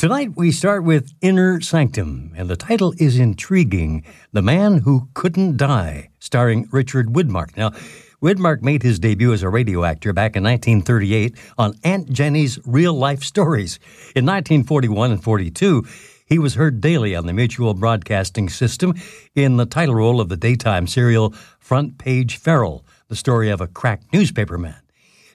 Tonight we start with Inner Sanctum, and the title is intriguing The Man Who Couldn't Die, starring Richard Widmark. Now, Widmark made his debut as a radio actor back in 1938 on Aunt Jenny's Real Life Stories. In 1941 and 42, he was heard daily on the Mutual Broadcasting System in the title role of the daytime serial Front Page Farrell, the story of a crack newspaperman.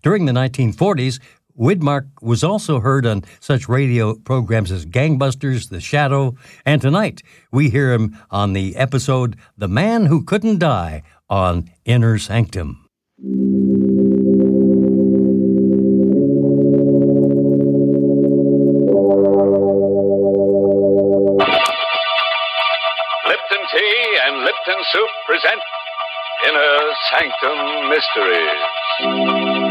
During the 1940s, Widmark was also heard on such radio programs as Gangbusters, The Shadow, and tonight we hear him on the episode The Man Who Couldn't Die on Inner Sanctum. Lipton Tea and Lipton Soup present Inner Sanctum Mysteries.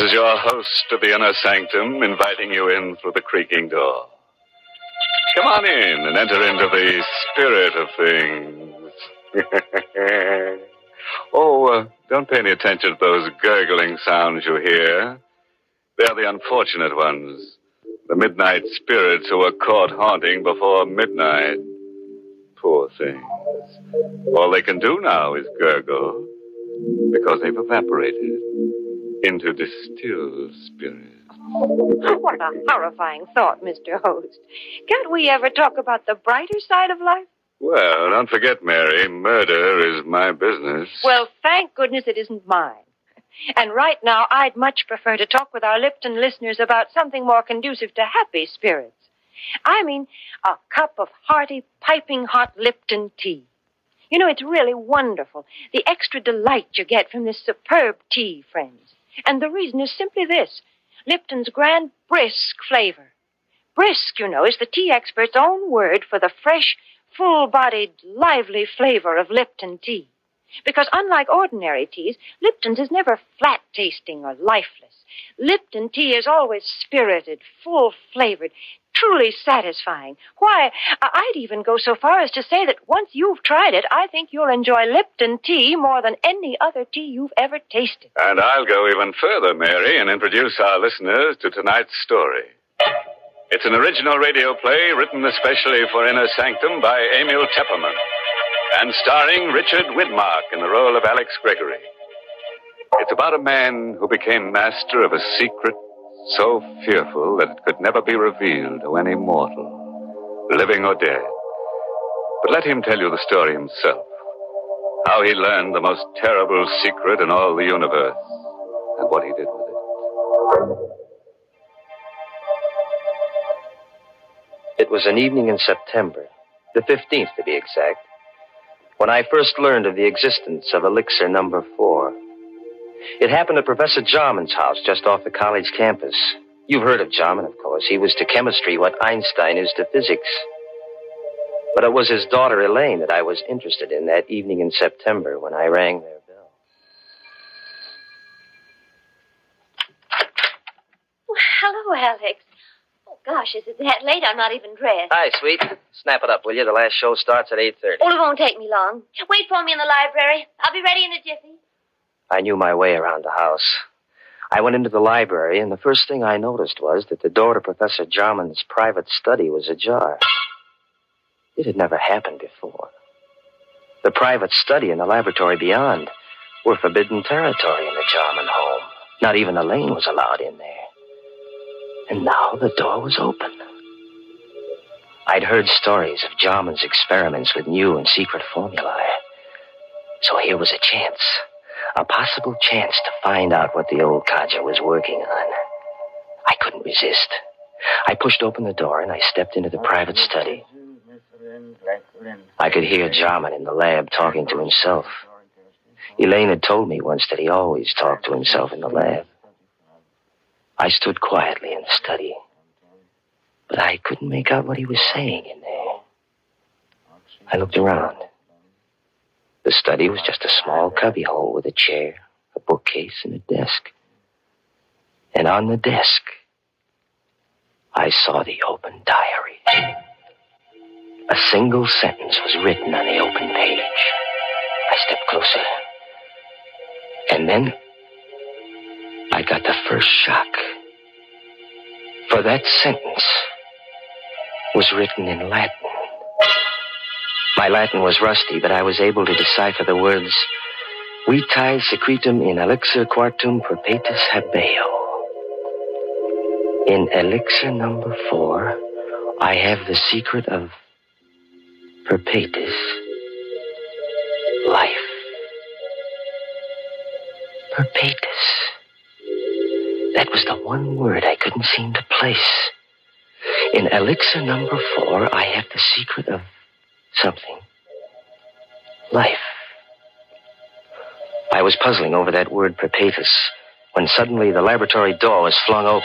This is your host of the Inner Sanctum inviting you in through the creaking door. Come on in and enter into the spirit of things. oh, uh, don't pay any attention to those gurgling sounds you hear. They're the unfortunate ones. The midnight spirits who were caught haunting before midnight. Poor things. All they can do now is gurgle because they've evaporated into distilled spirits. What a horrifying thought, Mr. Host. Can't we ever talk about the brighter side of life? Well, don't forget, Mary, murder is my business. Well, thank goodness it isn't mine. And right now, I'd much prefer to talk with our Lipton listeners about something more conducive to happy spirits. I mean, a cup of hearty, piping hot Lipton tea. You know, it's really wonderful, the extra delight you get from this superb tea, friends. And the reason is simply this Lipton's grand brisk flavor. Brisk, you know, is the tea expert's own word for the fresh, full bodied, lively flavor of Lipton tea. Because unlike ordinary teas, Lipton's is never flat tasting or lifeless. Lipton tea is always spirited, full flavored, truly satisfying. Why, I'd even go so far as to say that once you've tried it, I think you'll enjoy Lipton tea more than any other tea you've ever tasted. And I'll go even further, Mary, and introduce our listeners to tonight's story. It's an original radio play written especially for Inner Sanctum by Emil Tepperman and starring Richard Widmark in the role of Alex Gregory. It's about a man who became master of a secret so fearful that it could never be revealed to any mortal, living or dead. But let him tell you the story himself. How he learned the most terrible secret in all the universe and what he did with it. It was an evening in September, the 15th to be exact, when I first learned of the existence of elixir number four. It happened at Professor Jarman's house just off the college campus. You've heard of Jarman, of course. He was to chemistry what Einstein is to physics. But it was his daughter Elaine that I was interested in that evening in September when I rang their bell. Well, hello, Alex. Oh, gosh, is it that late? I'm not even dressed. Hi, sweet. Snap it up, will you? The last show starts at 8.30. Oh, it won't take me long. Wait for me in the library. I'll be ready in a jiffy. I knew my way around the house. I went into the library, and the first thing I noticed was that the door to Professor Jarman's private study was ajar. It had never happened before. The private study and the laboratory beyond were forbidden territory in the Jarman home. Not even Elaine was allowed in there. And now the door was open. I'd heard stories of Jarman's experiments with new and secret formulae. So here was a chance, a possible chance to find out what the old codger was working on. I couldn't resist. I pushed open the door and I stepped into the private study. I could hear Jarman in the lab talking to himself. Elaine had told me once that he always talked to himself in the lab. I stood quietly in the study, but I couldn't make out what he was saying in there. I looked around. The study was just a small cubbyhole with a chair, a bookcase, and a desk. And on the desk, I saw the open diary. A single sentence was written on the open page. I stepped closer. And then I got the first shock. For that sentence was written in Latin. My Latin was rusty, but I was able to decipher the words Vitae secretum in elixir quartum perpetus habeo. In elixir number four, I have the secret of perpetus life. Perpetus. That was the one word I couldn't seem to place. In elixir number four, I have the secret of something. Life. I was puzzling over that word perpetus when suddenly the laboratory door was flung open.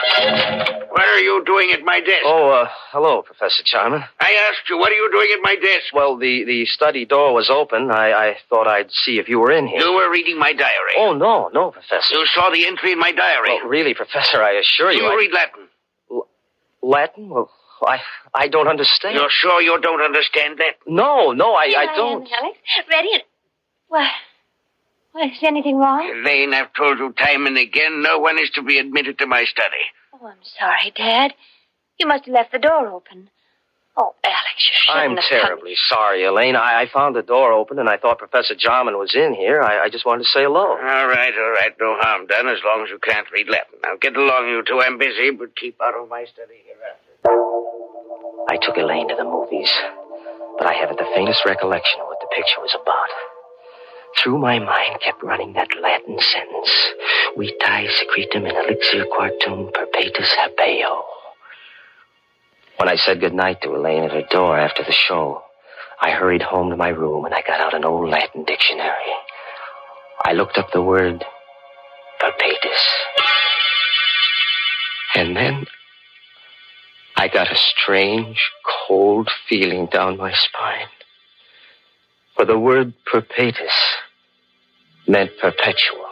What are you doing at my desk? Oh, uh, hello, Professor Jarman. I asked you, what are you doing at my desk? Well, the, the study door was open. I, I thought I'd see if you were in here. You were reading my diary. Oh, no, no, Professor. You saw the entry in my diary. Well, really, Professor, I assure you. Do you. I- read Latin? Latin? Well, I, I don't understand. You're sure you don't understand that? No, no, I, Here I am, don't. Alex. Ready and. What? What, is anything wrong? Elaine, I've told you time and again, no one is to be admitted to my study. Oh, I'm sorry, Dad. You must have left the door open. Oh, Alex, you shouldn't I'm have come. terribly sorry, Elaine. I, I found the door open and I thought Professor Jarman was in here. I, I just wanted to say hello. All right, all right, no harm done as long as you can't read Latin. Now get along, you two. I'm busy, but keep out of my study hereafter. I took Elaine to the movies, but I haven't the faintest recollection of what the picture was about. Through my mind kept running that Latin sentence Vitae secretum in elixir quartum perpetus habeo. When I said goodnight to Elaine at her door after the show, I hurried home to my room and I got out an old Latin dictionary. I looked up the word perpetus. And then I got a strange, cold feeling down my spine. For the word perpetus meant perpetual.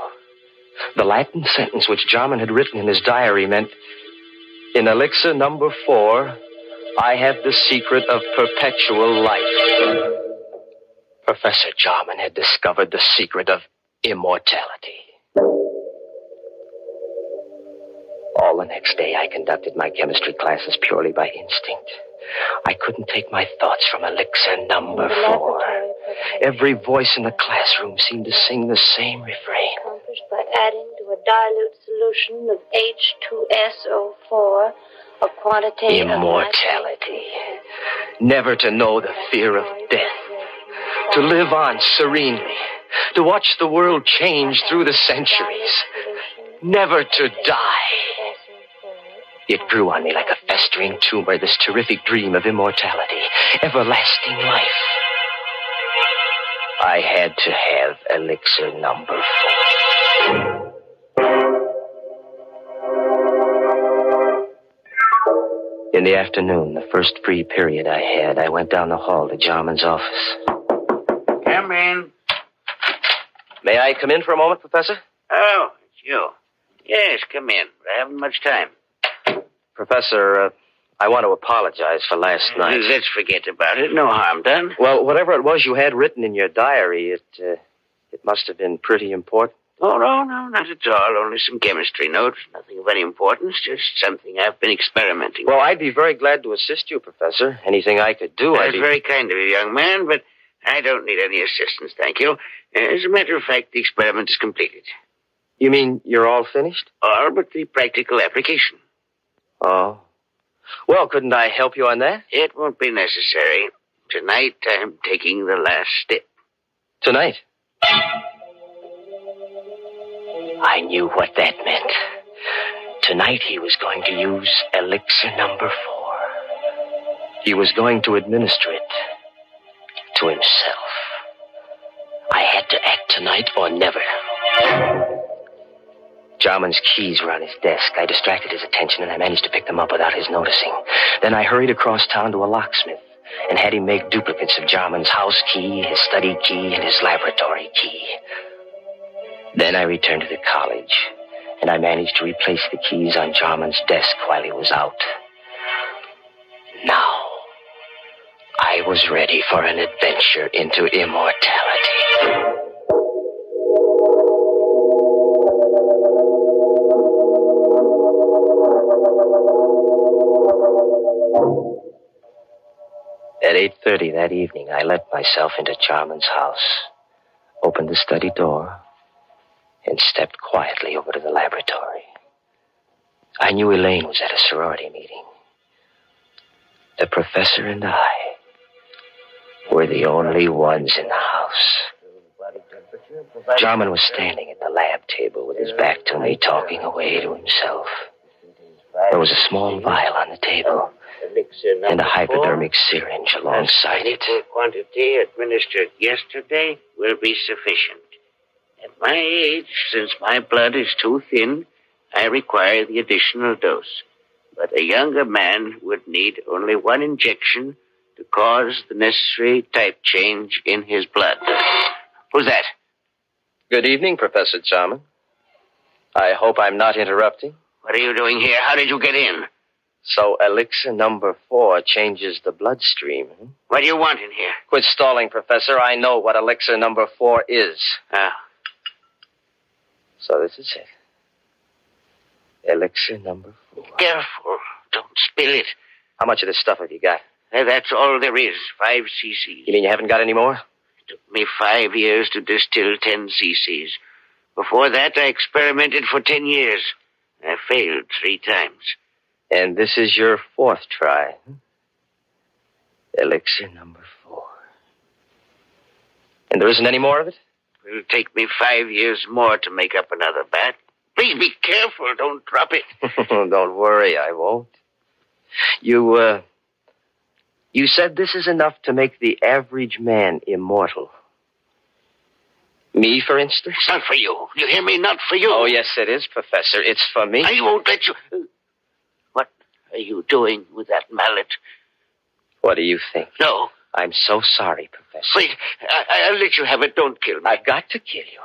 The Latin sentence which Jarman had written in his diary meant, in elixir number four, I have the secret of perpetual life. Professor Jarman had discovered the secret of immortality. All the next day, I conducted my chemistry classes purely by instinct. I couldn't take my thoughts from elixir number four. Every voice in the classroom seemed to sing the same refrain. Accomplished by adding to a dilute solution of H2SO4 a quantity of Immortality. Never to know the fear of death. To live on serenely. To watch the world change through the centuries. Never to die. It grew on me like a festering tumor, this terrific dream of immortality, everlasting life. I had to have elixir number four. In the afternoon, the first free period I had, I went down the hall to Jarman's office. Come in. May I come in for a moment, Professor? Oh, it's you. Yes, come in. I haven't much time. Professor, uh, I want to apologize for last night. Let's forget about it. No harm done. Well, whatever it was you had written in your diary, it uh, it must have been pretty important. Oh, no, no, not at all. Only some chemistry notes. Nothing of any importance. Just something I've been experimenting Well, I'd be very glad to assist you, Professor. Anything I could do, I'd That's be. very kind of you, young man, but I don't need any assistance, thank you. As a matter of fact, the experiment is completed. You mean you're all finished? All but the practical application. Oh. Well, couldn't I help you on that? It won't be necessary. Tonight, I'm taking the last step. Tonight? I knew what that meant. Tonight he was going to use elixir number four. He was going to administer it to himself. I had to act tonight or never. Jarman's keys were on his desk. I distracted his attention and I managed to pick them up without his noticing. Then I hurried across town to a locksmith and had him make duplicates of Jarman's house key, his study key, and his laboratory key. Then I returned to the college, and I managed to replace the keys on Jarman's desk while he was out. Now, I was ready for an adventure into immortality. At 8.30 that evening, I let myself into Jarman's house, opened the study door, and stepped quietly over to the laboratory. I knew Elaine was at a sorority meeting. The professor and I were the only ones in the house. Jarman was standing at the lab table with his back to me, talking away to himself. There was a small vial on the table and a hypodermic syringe alongside it. The quantity administered yesterday will be sufficient. At my age, since my blood is too thin, I require the additional dose. But a younger man would need only one injection to cause the necessary type change in his blood. Who's that? Good evening, Professor Jarman. I hope I'm not interrupting. What are you doing here? How did you get in? So elixir number four changes the bloodstream. hmm? What do you want in here? Quit stalling, Professor. I know what elixir number four is. Ah, So this is it. Elixir number four. careful. Don't spill it. How much of this stuff have you got? Uh, That's all there is. Five cc's. You mean you haven't got any more? It took me five years to distill ten cc's. Before that, I experimented for ten years. I failed three times. And this is your fourth try. hmm? Elixir number four. And there isn't any more of it? It'll take me five years more to make up another bat. Please be careful. Don't drop it. Don't worry, I won't. You, uh. You said this is enough to make the average man immortal. Me, for instance? It's not for you. You hear me? Not for you. Oh, yes, it is, Professor. It's for me. I won't let you. What are you doing with that mallet? What do you think? No. I'm so sorry, Professor. Wait. I, I'll let you have it. Don't kill me. I've got to kill you.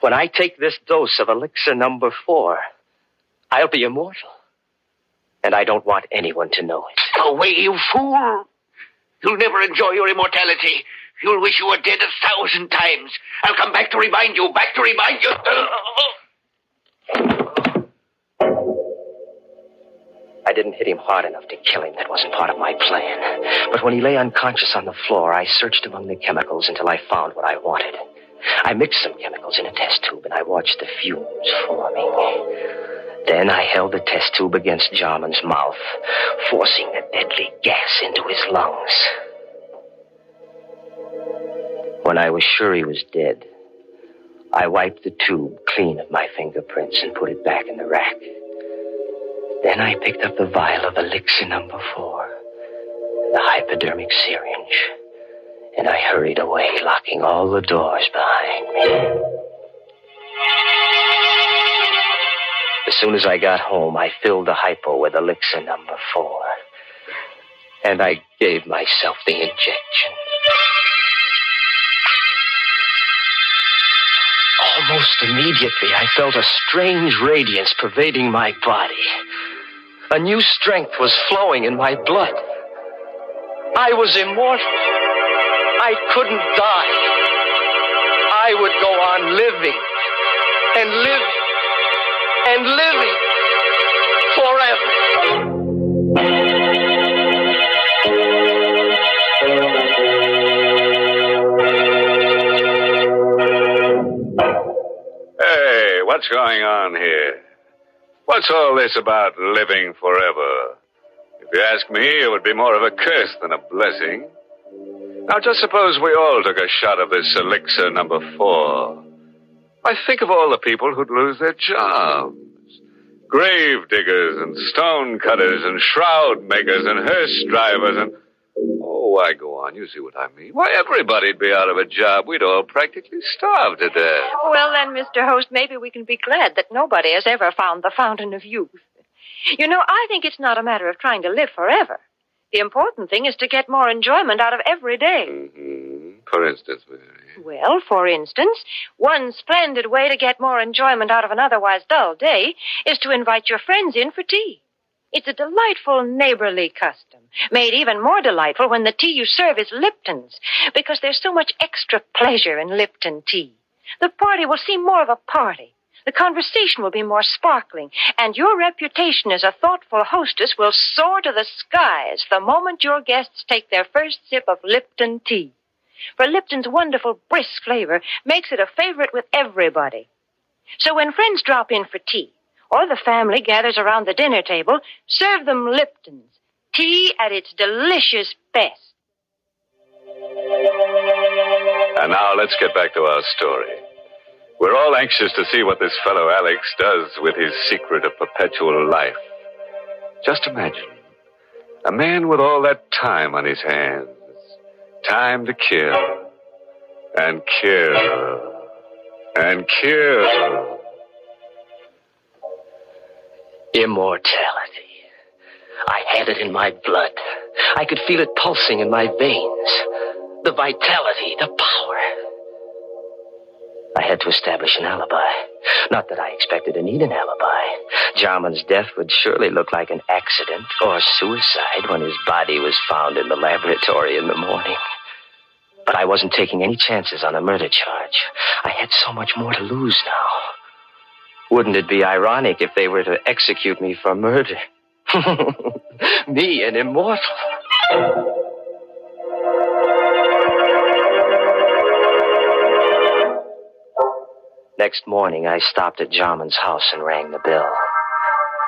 When I take this dose of elixir number four, I'll be immortal. And I don't want anyone to know it. Away, you fool. You'll never enjoy your immortality. You'll wish you were dead a thousand times. I'll come back to remind you, back to remind you. I didn't hit him hard enough to kill him. That wasn't part of my plan. But when he lay unconscious on the floor, I searched among the chemicals until I found what I wanted. I mixed some chemicals in a test tube and I watched the fumes forming. Then I held the test tube against Jarman's mouth, forcing the deadly gas into his lungs. When I was sure he was dead, I wiped the tube clean of my fingerprints and put it back in the rack. Then I picked up the vial of elixir number four, the hypodermic syringe, and I hurried away, locking all the doors behind me. As soon as I got home, I filled the hypo with elixir number four, and I gave myself the injection. Almost immediately, I felt a strange radiance pervading my body. A new strength was flowing in my blood. I was immortal. I couldn't die. I would go on living and living and living What's going on here? What's all this about living forever? If you ask me, it would be more of a curse than a blessing. Now, just suppose we all took a shot of this elixir number four. I think of all the people who'd lose their jobs. Grave diggers and stone cutters and shroud makers and hearse drivers and why go on? You see what I mean. Why, everybody'd be out of a job. We'd all practically starve to death. Well, then, Mr. Host, maybe we can be glad that nobody has ever found the fountain of youth. You know, I think it's not a matter of trying to live forever. The important thing is to get more enjoyment out of every day. Mm-hmm. For instance, Mary. Well, for instance, one splendid way to get more enjoyment out of an otherwise dull day is to invite your friends in for tea. It's a delightful neighborly custom, made even more delightful when the tea you serve is Lipton's, because there's so much extra pleasure in Lipton tea. The party will seem more of a party. The conversation will be more sparkling, and your reputation as a thoughtful hostess will soar to the skies the moment your guests take their first sip of Lipton tea. For Lipton's wonderful brisk flavor makes it a favorite with everybody. So when friends drop in for tea, or the family gathers around the dinner table, serve them Lipton's, tea at its delicious best. And now let's get back to our story. We're all anxious to see what this fellow Alex does with his secret of perpetual life. Just imagine a man with all that time on his hands. Time to kill. And kill. And kill. Immortality. I had it in my blood. I could feel it pulsing in my veins. The vitality, the power. I had to establish an alibi. Not that I expected to need an alibi. Jarman's death would surely look like an accident or suicide when his body was found in the laboratory in the morning. But I wasn't taking any chances on a murder charge. I had so much more to lose now. Wouldn't it be ironic if they were to execute me for murder? me, an immortal. Next morning, I stopped at Jarman's house and rang the bell.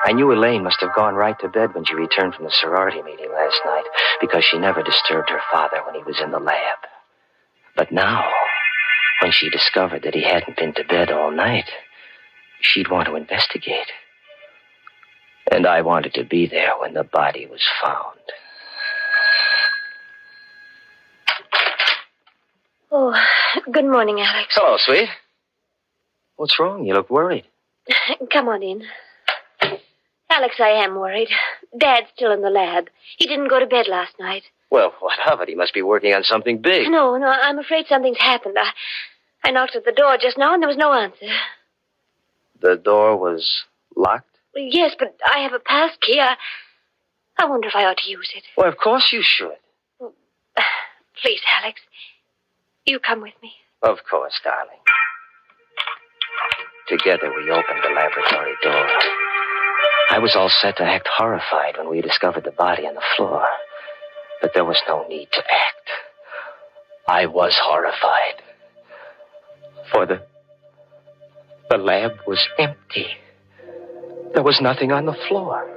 I knew Elaine must have gone right to bed when she returned from the sorority meeting last night because she never disturbed her father when he was in the lab. But now, when she discovered that he hadn't been to bed all night, she'd want to investigate. And I wanted to be there when the body was found. Oh, good morning, Alex. Hello, sweet. What's wrong? You look worried. Come on in. Alex, I am worried. Dad's still in the lab. He didn't go to bed last night. Well, what of it? He must be working on something big. No, no, I'm afraid something's happened. I, I knocked at the door just now and there was no answer. The door was locked? Yes, but I have a pass key. I, I wonder if I ought to use it. Well, of course you should. Please, Alex. You come with me. Of course, darling. Together we opened the laboratory door. I was all set to act horrified when we discovered the body on the floor. But there was no need to act. I was horrified. For the. The lab was empty. There was nothing on the floor.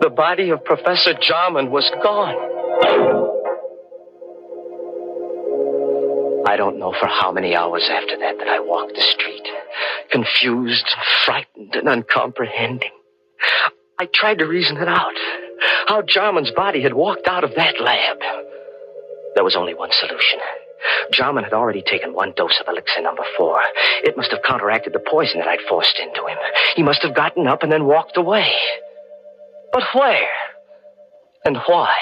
The body of Professor Jarman was gone. I don't know for how many hours after that that I walked the street, confused, frightened, and uncomprehending. I tried to reason it out. How Jarman's body had walked out of that lab. There was only one solution. Jarman had already taken one dose of elixir number four. It must have counteracted the poison that I'd forced into him. He must have gotten up and then walked away. But where? And why?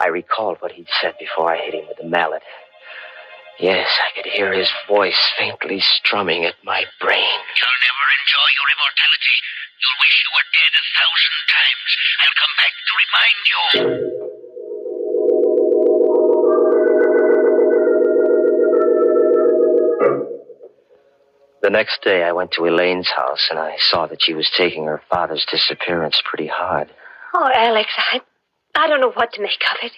I recalled what he'd said before I hit him with the mallet. Yes, I could hear his voice faintly strumming at my brain. You'll never enjoy your immortality. You'll wish you were dead a thousand times. I'll come back to remind you. The next day, I went to Elaine's house and I saw that she was taking her father's disappearance pretty hard. Oh, Alex, I, I don't know what to make of it.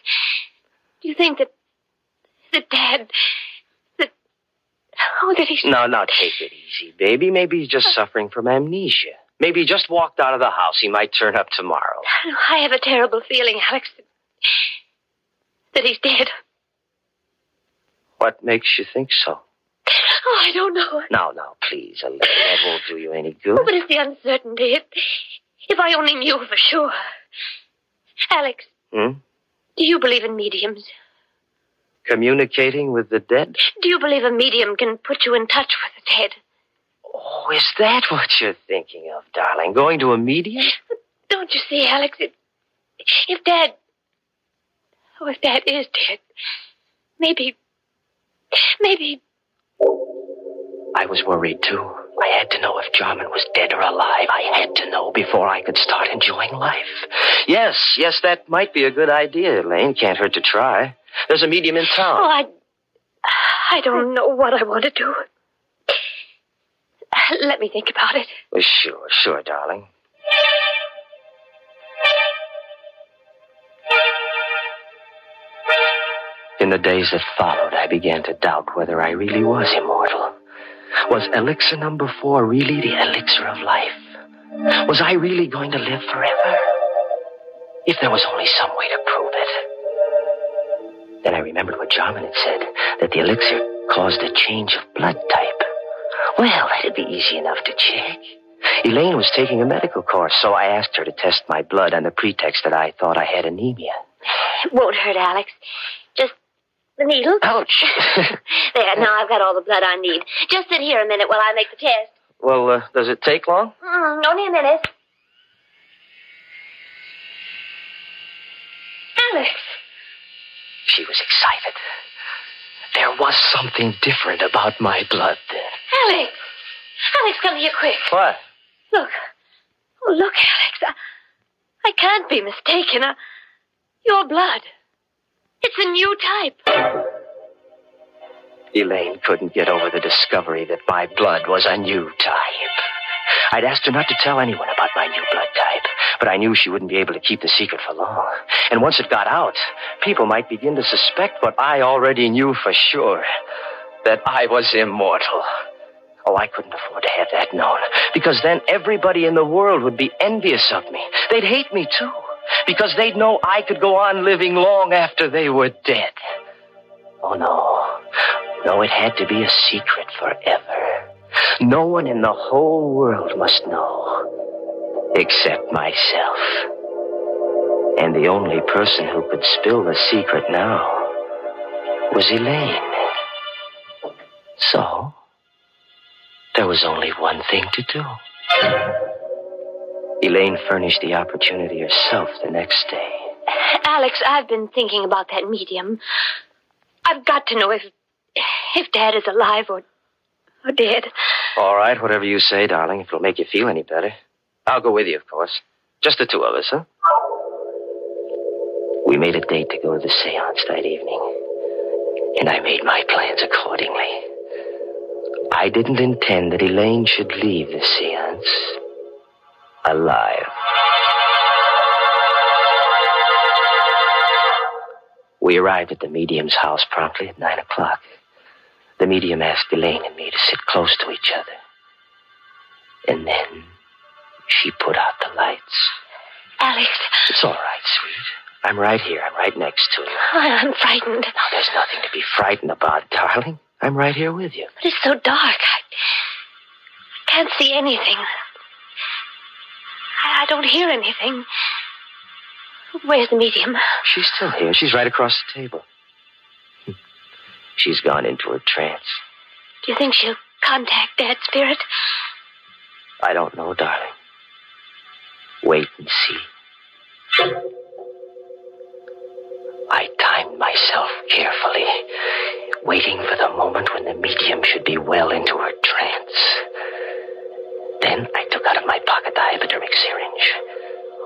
Do you think that, that Dad, that, oh, that he's. No, now, take it easy, baby. Maybe he's just suffering from amnesia. Maybe he just walked out of the house. He might turn up tomorrow. I have a terrible feeling, Alex, that, that he's dead. What makes you think so? Oh, I don't know. Now, now, please, Elaine. That won't do you any good. Oh, but it's the uncertainty. If, if I only knew for sure. Alex, Hmm? do you believe in mediums? Communicating with the dead? Do you believe a medium can put you in touch with the dead? Oh, is that what you're thinking of, darling? Going to a medium? Don't you see, Alex? If, if Dad. Oh, if Dad is dead, maybe. Maybe. I was worried, too. I had to know if Jarman was dead or alive. I had to know before I could start enjoying life. Yes, yes, that might be a good idea, Elaine. Can't hurt to try. There's a medium in town. Oh, I. I don't know what I want to do. Let me think about it. Well, sure, sure, darling. In the days that followed, I began to doubt whether I really was immortal. Was elixir number four really the elixir of life? Was I really going to live forever? If there was only some way to prove it. Then I remembered what Jarman had said that the elixir caused a change of blood type. Well, that'd be easy enough to check. Elaine was taking a medical course, so I asked her to test my blood on the pretext that I thought I had anemia. It won't hurt, Alex. The needle. Ouch! there, now I've got all the blood I need. Just sit here a minute while I make the test. well, uh, does it take long? Mm, only a minute. Alex. She was excited. There was something different about my blood then. Alex. Alex, come here quick. What? Look. Oh, look, Alex. I, I can't be mistaken. Uh, your blood. It's a new type. Elaine couldn't get over the discovery that my blood was a new type. I'd asked her not to tell anyone about my new blood type, but I knew she wouldn't be able to keep the secret for long. And once it got out, people might begin to suspect what I already knew for sure that I was immortal. Oh, I couldn't afford to have that known, because then everybody in the world would be envious of me. They'd hate me, too, because they'd know I could go on living long after they were dead. Oh, no. No, it had to be a secret forever. No one in the whole world must know, except myself. And the only person who could spill the secret now was Elaine. So, there was only one thing to do. Elaine furnished the opportunity herself the next day. Alex, I've been thinking about that medium. I've got to know if if Dad is alive or or dead. All right, whatever you say, darling, if it'll make you feel any better. I'll go with you, of course. Just the two of us, huh? We made a date to go to the seance that evening, and I made my plans accordingly. I didn't intend that Elaine should leave the seance alive. We arrived at the medium's house promptly at nine o'clock. The medium asked Elaine and me to sit close to each other. And then she put out the lights. Alex, It's all right, sweet. I'm right here. I'm right next to you. I'm frightened. Now, there's nothing to be frightened about, darling. I'm right here with you. But it's so dark. I, I can't see anything. I, I don't hear anything. Where's the medium? She's still here. She's right across the table. She's gone into a trance. Do you think she'll contact Dad's spirit? I don't know, darling. Wait and see. I timed myself carefully, waiting for the moment when the medium should be well into her trance. Then I took out of my pocket hypodermic syringe.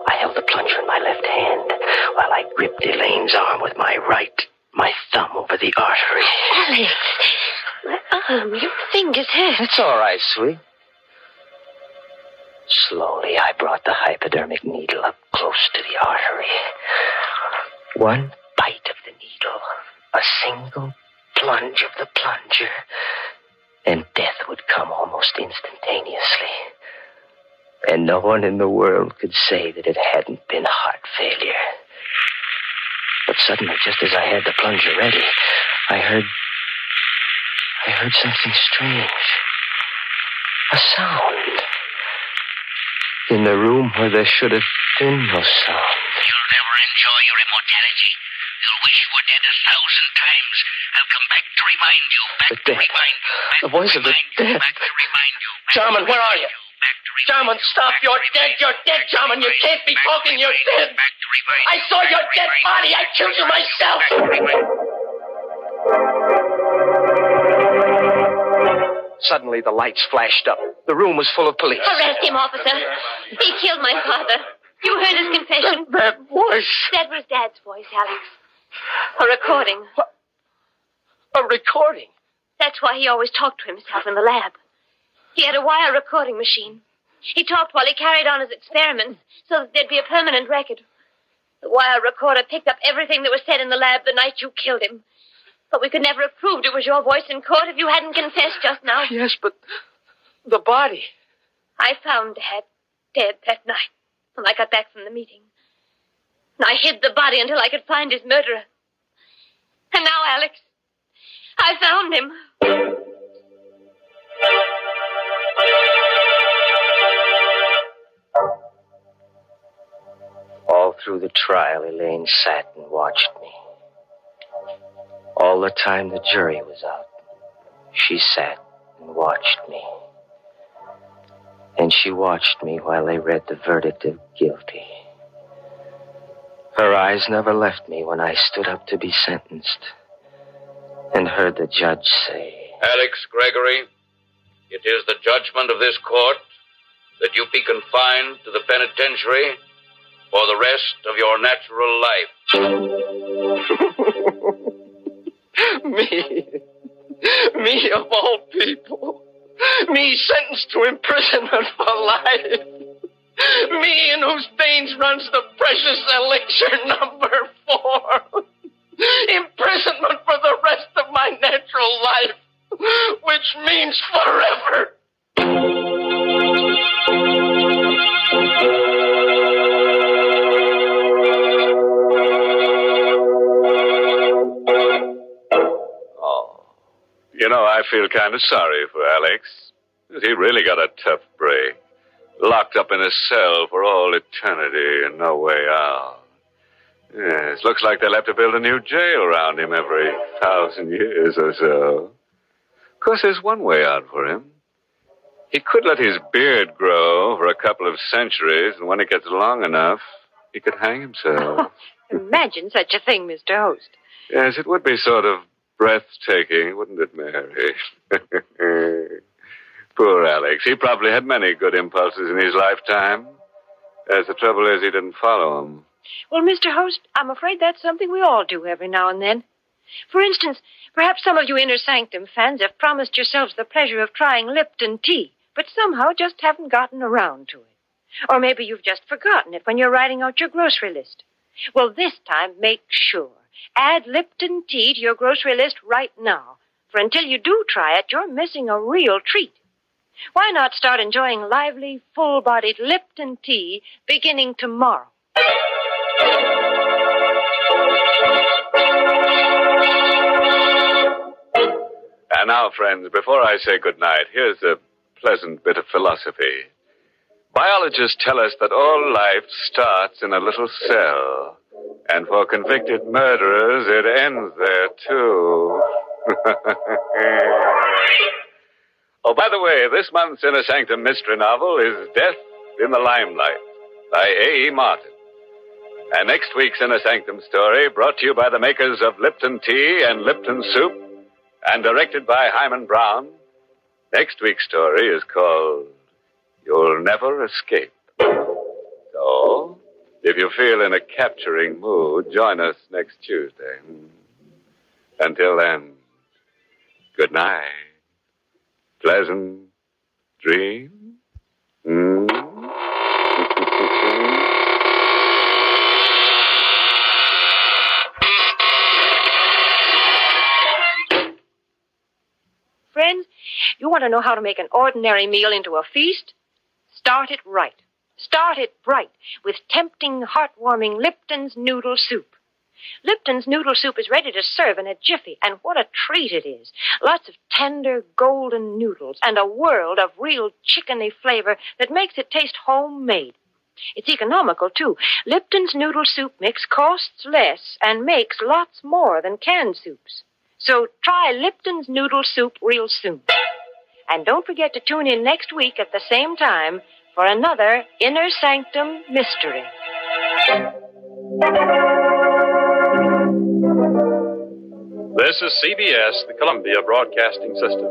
I held the plunger in my left hand while I gripped Elaine's arm with my right, my thumb over the artery. Alex, my arm, your fingers hurt. It's all right, sweet. Slowly, I brought the hypodermic needle up close to the artery. One bite of the needle, a single plunge of the plunger, and death would come almost instantaneously. And no one in the world could say that it hadn't been heart failure. But suddenly, just as I had the plunger ready, I heard. I heard something strange. A sound. In the room where there should have been no sound. You'll never enjoy your immortality. You'll wish you were dead a thousand times. I'll come back to remind you. Back The to dead. remind you. Back The voice to of the you, dead. Back to remind you. Back Jarman, where are remind you? Back to remind Jarman, stop. Back You're dead. You're dead, Back to Jarman. You can't be Back to talking. You're remind dead. Back to remind I saw Back your dead body. I killed you myself. Back to Suddenly, the lights flashed up. The room was full of police. Arrest him, officer. He killed my father. You heard his confession. That voice. That was Dad's voice, Alex. A recording. A recording. That's why he always talked to himself in the lab. He had a wire recording machine. He talked while he carried on his experiments so that there'd be a permanent record. The wire recorder picked up everything that was said in the lab the night you killed him. But we could never have proved it was your voice in court if you hadn't confessed just now. Yes, but the body. I found Dad dead that night when I got back from the meeting. And I hid the body until I could find his murderer. And now, Alex, I found him. Through the trial, Elaine sat and watched me. All the time the jury was out, she sat and watched me. And she watched me while they read the verdict of guilty. Her eyes never left me when I stood up to be sentenced and heard the judge say, Alex Gregory, it is the judgment of this court that you be confined to the penitentiary for the rest of your natural life. Me. Me of all people. Me sentenced to imprisonment for life. Me in whose veins runs the precious elixir number four. Imprisonment for the rest of my natural life, which means forever. You know, I feel kind of sorry for Alex. He really got a tough break. Locked up in a cell for all eternity and no way out. Yes, looks like they'll have to build a new jail around him every thousand years or so. Of course, there's one way out for him. He could let his beard grow for a couple of centuries, and when it gets long enough, he could hang himself. Imagine such a thing, Mr. Host. Yes, it would be sort of breathtaking, wouldn't it, Mary? Poor Alex. He probably had many good impulses in his lifetime. As the trouble is, he didn't follow them. Well, Mr. Host, I'm afraid that's something we all do every now and then. For instance, perhaps some of you Inner Sanctum fans have promised yourselves the pleasure of trying Lipton tea, but somehow just haven't gotten around to it. Or maybe you've just forgotten it when you're writing out your grocery list. Well, this time, make sure. Add Lipton tea to your grocery list right now. For until you do try it, you're missing a real treat. Why not start enjoying lively, full bodied Lipton tea beginning tomorrow? And now, friends, before I say goodnight, here's a pleasant bit of philosophy. Biologists tell us that all life starts in a little cell. And for convicted murderers, it ends there, too. oh, by the way, this month's Inner Sanctum mystery novel is Death in the Limelight by A.E. Martin. And next week's Inner Sanctum story, brought to you by the makers of Lipton Tea and Lipton Soup, and directed by Himan Brown. Next week's story is called You'll Never Escape. So, if you feel in a capturing mood, join us next Tuesday. Until then, good night. Pleasant dreams. Mm. Friends, You want to know how to make an ordinary meal into a feast? Start it right. Start it bright with tempting, heartwarming Lipton's noodle soup. Lipton's noodle soup is ready to serve in a jiffy, and what a treat it is. Lots of tender, golden noodles, and a world of real chickeny flavor that makes it taste homemade. It's economical, too. Lipton's noodle soup mix costs less and makes lots more than canned soups. So try Lipton's noodle soup real soon. And don't forget to tune in next week at the same time for another Inner Sanctum Mystery. This is CBS, the Columbia Broadcasting System.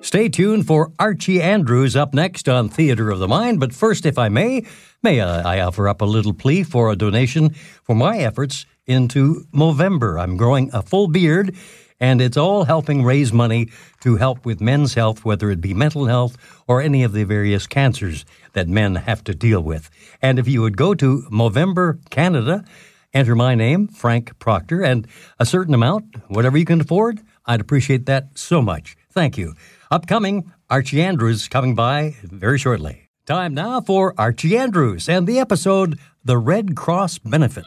Stay tuned for Archie Andrews up next on Theater of the Mind. But first, if I may, may I offer up a little plea for a donation for my efforts into Movember. I'm growing a full beard, and it's all helping raise money to help with men's health, whether it be mental health or any of the various cancers that men have to deal with. And if you would go to Movember Canada, enter my name, Frank Proctor, and a certain amount, whatever you can afford, I'd appreciate that so much. Thank you. Upcoming, Archie Andrews coming by very shortly. Time now for Archie Andrews and the episode The Red Cross Benefit.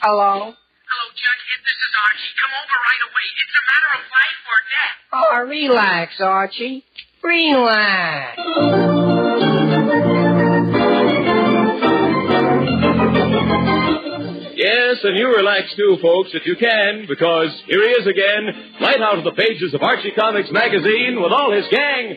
Hello? Hello, Jughead. This is Archie. Come over right away. It's a matter of life or death. Oh, relax, Archie. Relax. Yes, and you relax too, folks, if you can, because here he is again, right out of the pages of Archie Comics magazine with all his gang.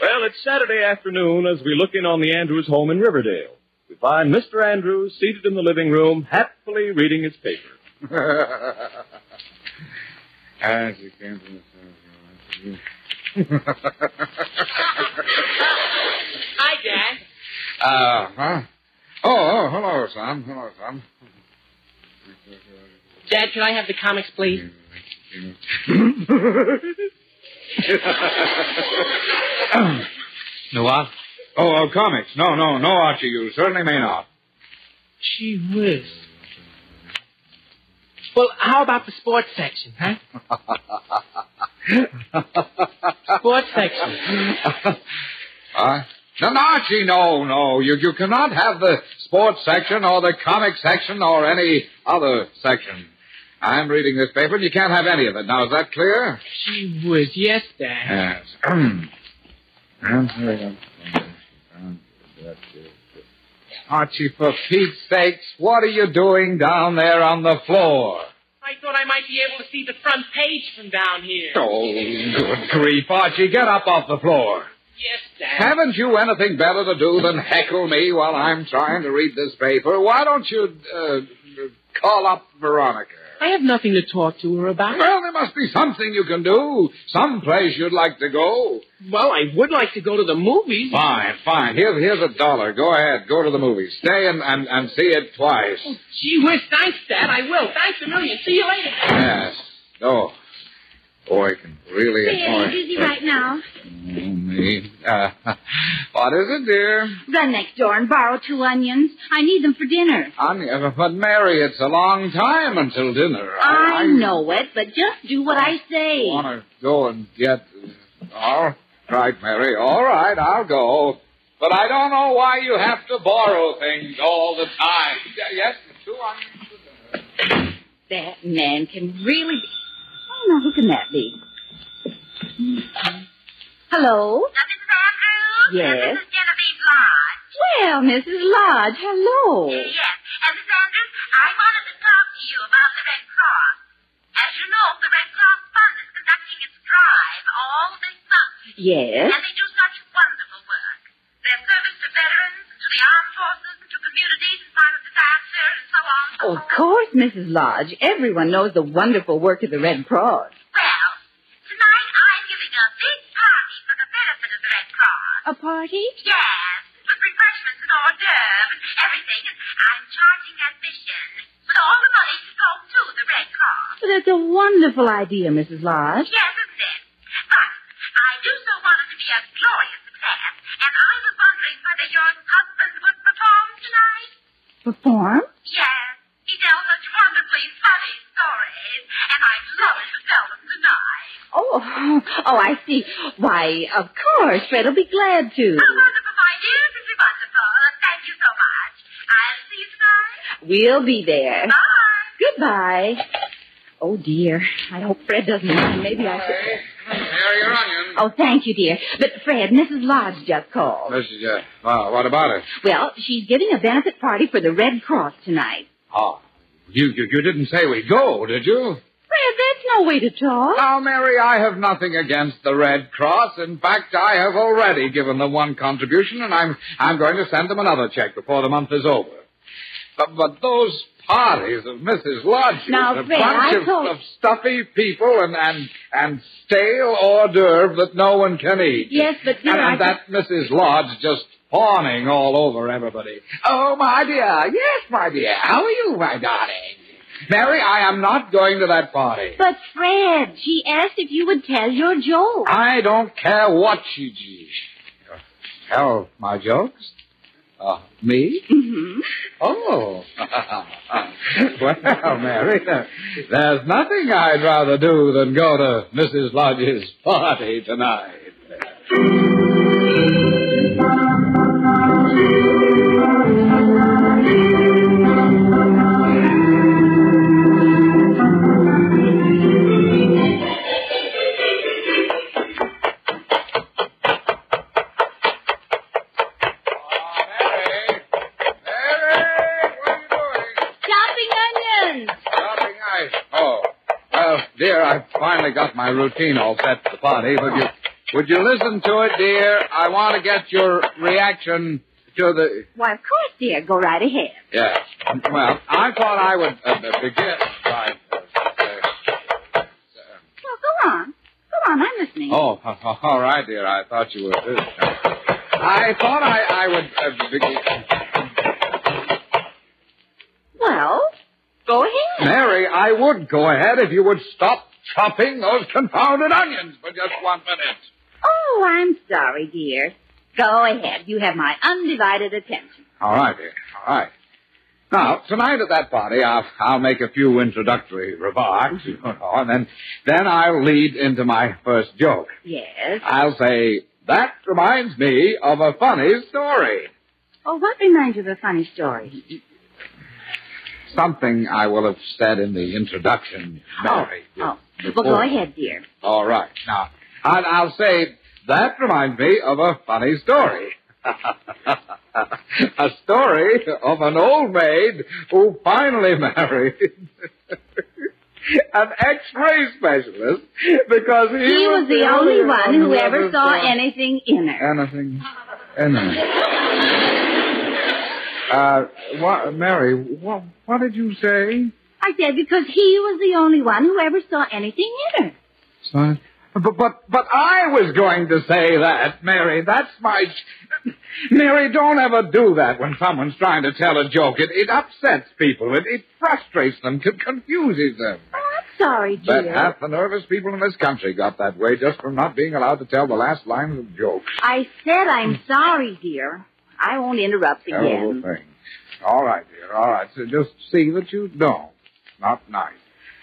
Well, it's Saturday afternoon as we look in on the Andrews home in Riverdale. We find Mr. Andrews seated in the living room, happily reading his paper. As you came from the Hi, Dad. Uh huh. Oh, oh, hello, son. Hello, son. Dad, can I have the comics, please? No what? Oh, oh, comics. No, no, no, Archie. You certainly may not. Gee whiz. Well, how about the sports section, huh? sports section. Huh? No, no, Archie, no, no. You, you cannot have the sports section or the comic section or any other section. I'm reading this paper, and you can't have any of it. Now, is that clear? Gee whiz, yes, Dad. Yes. Archie, for Pete's sakes, what are you doing down there on the floor? I thought I might be able to see the front page from down here. Oh, good grief, Archie, get up off the floor. Yes, Dad. Haven't you anything better to do than heckle me while I'm trying to read this paper? Why don't you uh, call up Veronica? I have nothing to talk to her about. Well, there must be something you can do. Some place you'd like to go. Well, I would like to go to the movies. Fine, fine. Here's, here's a dollar. Go ahead. Go to the movies. Stay and, and, and see it twice. Gee whiz, thanks, Dad. I will. Thanks a million. See you later. Yes. Oh. Boy, I can really Hey, annoy. busy right now. Oh, me. Uh, what is it, dear? Run next door and borrow two onions. I need them for dinner. Onion, but Mary, it's a long time until dinner. Oh, I know it, but just do what I say. I want to go and get. All right, Mary. All right, I'll go. But I don't know why you have to borrow things all the time. Yes, two onions for dinner. That man can really be. Oh, now who can that be? Mm-hmm. Hello? Mrs. Yes. This is Genevieve Lodge. Well, Mrs. Lodge, hello. Yes. And Miss Andrews, I wanted to talk to you about the Red Cross. As you know, the Red Cross Fund is conducting its drive all this summer. Yes. And they do such wonderful work. Their service to veterans, to the armed forces, to communities in time of disaster, and so on. so Of course, Mrs. Lodge. Everyone knows the wonderful work of the Red Cross. Well, tonight I'm giving a big party for the benefit of the Red Cross. A party? Yes, with refreshments and hors d'oeuvres and everything, and I'm charging admission. But all the money should go to the Red Cross. Well, that's a wonderful idea, Mrs. Lodge. Yes, isn't it? But I do so want it to be a glorious success, and I was wondering whether your husband would perform tonight. Perform? Yes, he tells such wonderfully funny stories, and I'd love to tell them tonight. Oh, oh, I see. Why, of course, Fred will be glad to. How wonderful, my dear. This is wonderful. Thank you so much. I'll see you tonight. We'll be there. Bye. Goodbye. Oh, dear. I hope Fred doesn't mind. Maybe I should. There, your onion. Oh, thank you, dear. But, Fred, Mrs. Lodge just called. Mrs. Uh, well, what about it? Well, she's giving a benefit party for the Red Cross tonight. Oh, you, you, you didn't say we'd go, did you? Fred, that's no way to talk. Now, Mary, I have nothing against the Red Cross. In fact, I have already given them one contribution, and I'm I'm going to send them another check before the month is over. But, but those parties of Mrs. Lodge's, Now, a Fred, bunch of, told- of stuffy people and, and and stale hors d'oeuvre that no one can eat. Yes, but, dear, and, and I- that Mrs. Lodge just fawning all over everybody. Oh, my dear. Yes, my dear. How are you, my darling? Mary, I am not going to that party. But, Fred, she asked if you would tell your joke. I don't care what she gee. Tell my jokes? Uh, me? Mm-hmm. Oh. well, Mary, there's nothing I'd rather do than go to Mrs. Lodge's party tonight. My routine all set for the party. Would you, would you listen to it, dear? I want to get your reaction to the... Why, of course, dear. Go right ahead. Yes. Well, I thought I would uh, begin by... Well, go on. Go on, I'm listening. Oh, all right, dear. I thought you were. I thought I, I would uh, begin. Well, go ahead. Mary, I would go ahead if you would stop chopping those confounded onions for just one minute. Oh, I'm sorry, dear. Go ahead. You have my undivided attention. All right, dear. All right. Now, tonight at that party, I'll, I'll make a few introductory remarks, you know, and then, then I'll lead into my first joke. Yes. I'll say, that reminds me of a funny story. Oh, what reminds you of a funny story? Something I will have said in the introduction, oh, Mary. Oh, before- well, go ahead, dear. All right. Now, I'll, I'll say, that reminds me of a funny story. a story of an old maid who finally married an x-ray specialist because he, He was the only one who ever ever saw anything in her. anything. Anything. Uh, what, Mary, what, what did you say? I said because he was the only one who ever saw anything in her. Son? But, but, but I was going to say that, Mary. That's my. Mary, don't ever do that when someone's trying to tell a joke. It, it upsets people. It, it frustrates them, con- confuses them. Oh, I'm sorry, But dear. half the nervous people in this country got that way just from not being allowed to tell the last lines of jokes. I said I'm sorry, dear. I won't interrupt Terrible again. thing. All right, dear. All right. So just see that you don't. Not nice.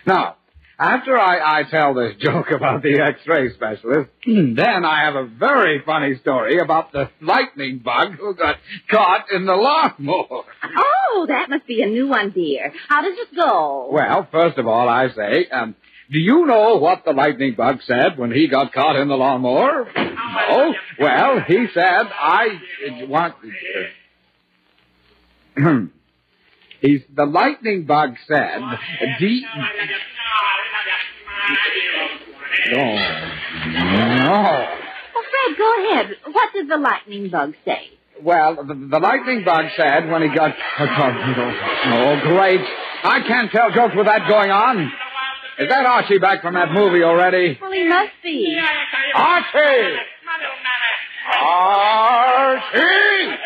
Now, after I, I tell this joke about the X-ray specialist, then I have a very funny story about the lightning bug who got caught in the lawnmower. Oh, that must be a new one, dear. How does it go? Well, first of all, I say, um, do you know what the lightning bug said when he got caught in the lawnmower? No. Well, he said, I uh, want. Uh, he's the lightning bug said, D. Oh, no. Well, Fred, go ahead. What did the lightning bug say? Well, the, the lightning bug said when he got. Oh, great. I can't tell jokes with that going on. Is that Archie back from that movie already? Well, he must be. Archie! Archie!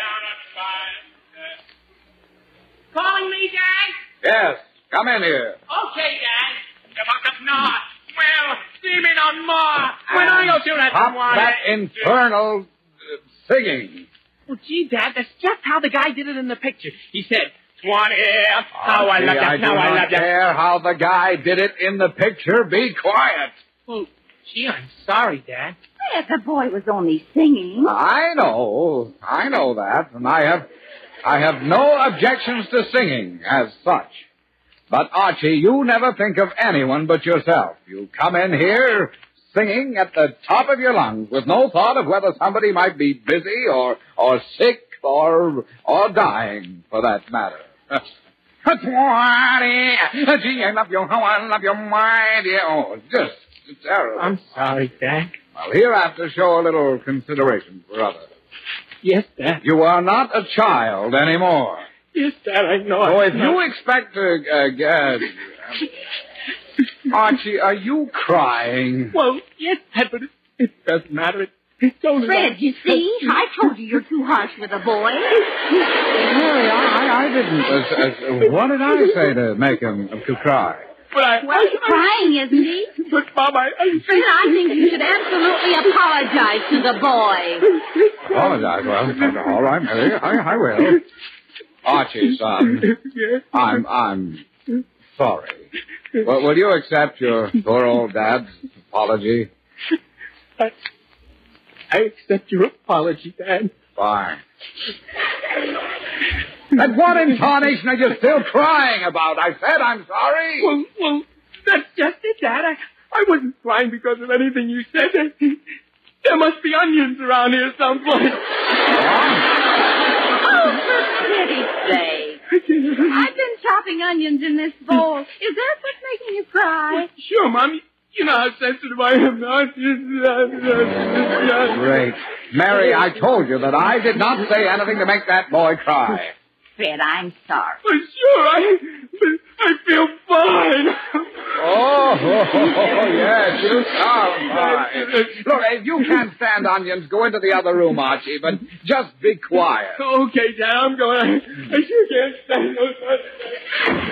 Calling me, Dad? Yes, come in here. Okay, Dad. If I could not. Well, see me on, Ma. When I go through that Stop Swanee. that infernal uh, singing. Well, gee, Dad, that's just how the guy did it in the picture. He said, Swan Swanee, how I Archie, love you, I do how I not love you. care how the guy did it in the picture. Be quiet. Well, gee, I'm sorry, Dad. Fred, the boy was only singing. I know, I know that, and I have, I have no objections to singing as such. But Archie, you never think of anyone but yourself. You come in here singing at the top of your lungs with no thought of whether somebody might be busy or, or sick or, or dying, for that matter. Swanee, gee, I love you, how I love you, my dear. Oh, just terrible. I'm sorry, Dad. Well, hereafter, show a little consideration for others. Yes, Dad. You are not a child anymore. Yes, Dad, I know. So I if know. you expect to, uh, get... Archie, are you crying? Well, yes, Dad, but it, it doesn't matter. It, it's only... Fred, you see? I told you you're too harsh with a boy. Mary, I, I, I didn't. As, as, what did I say to make him to cry? But I... Well, he's crying, isn't he? But, Mom, I... I Fred, I think you should absolutely apologize to the boy. Apologize. Well, all right, Mary. I, I will. Archie, son, yes. Um, I'm, I'm sorry. Well, will you accept your poor old dad's apology? I, I accept your apology, Dad. Fine. And what incarnation are you still crying about? I said I'm sorry. Well, well, that's just it, Dad. I, I wasn't crying because of anything you said. There must be onions around here someplace. For pity's sake. I've been chopping onions in this bowl. Is that what's making you cry? Sure, Mom. You know how sensitive I am now. Great. Mary, I told you that I did not say anything to make that boy cry. Fred, I'm sorry. Well, sure, I, I feel fine. Oh, oh, oh, oh yes, you sound fine. Look, if you can't stand onions, go into the other room, Archie, but just be quiet. Okay, Dad, I'm going. I, I sure can't stand those onions.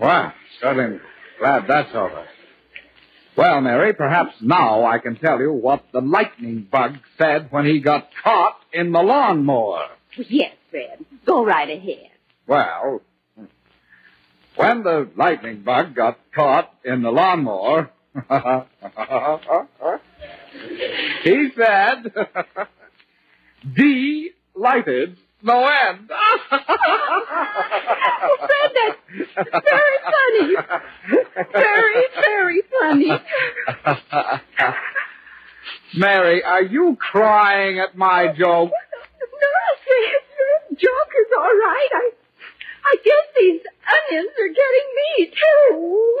Well, certainly glad that's over. Well, Mary, perhaps now I can tell you what the lightning bug said when he got caught in the lawnmower. Yes, Fred. Go right ahead. Well, when the lightning bug got caught in the lawnmower, he said, delighted no end. oh, Fred, that's very funny. Very, very funny. Mary, are you crying at my joke? No, Fred, your joke is all right. I, I guess these onions are getting me, too.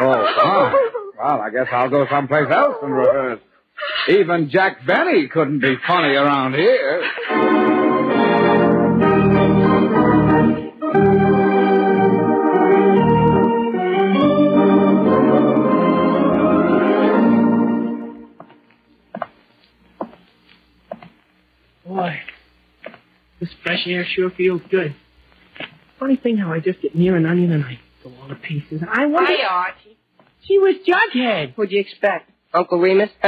Oh, fine. Well, I guess I'll go someplace else and rehearse. Even Jack Benny couldn't be funny around here. Fresh air sure feels good. Funny thing how I just get near an onion and I go all to pieces. I wonder. Hi, Archie. She was Jughead. What'd you expect? Uncle Remus?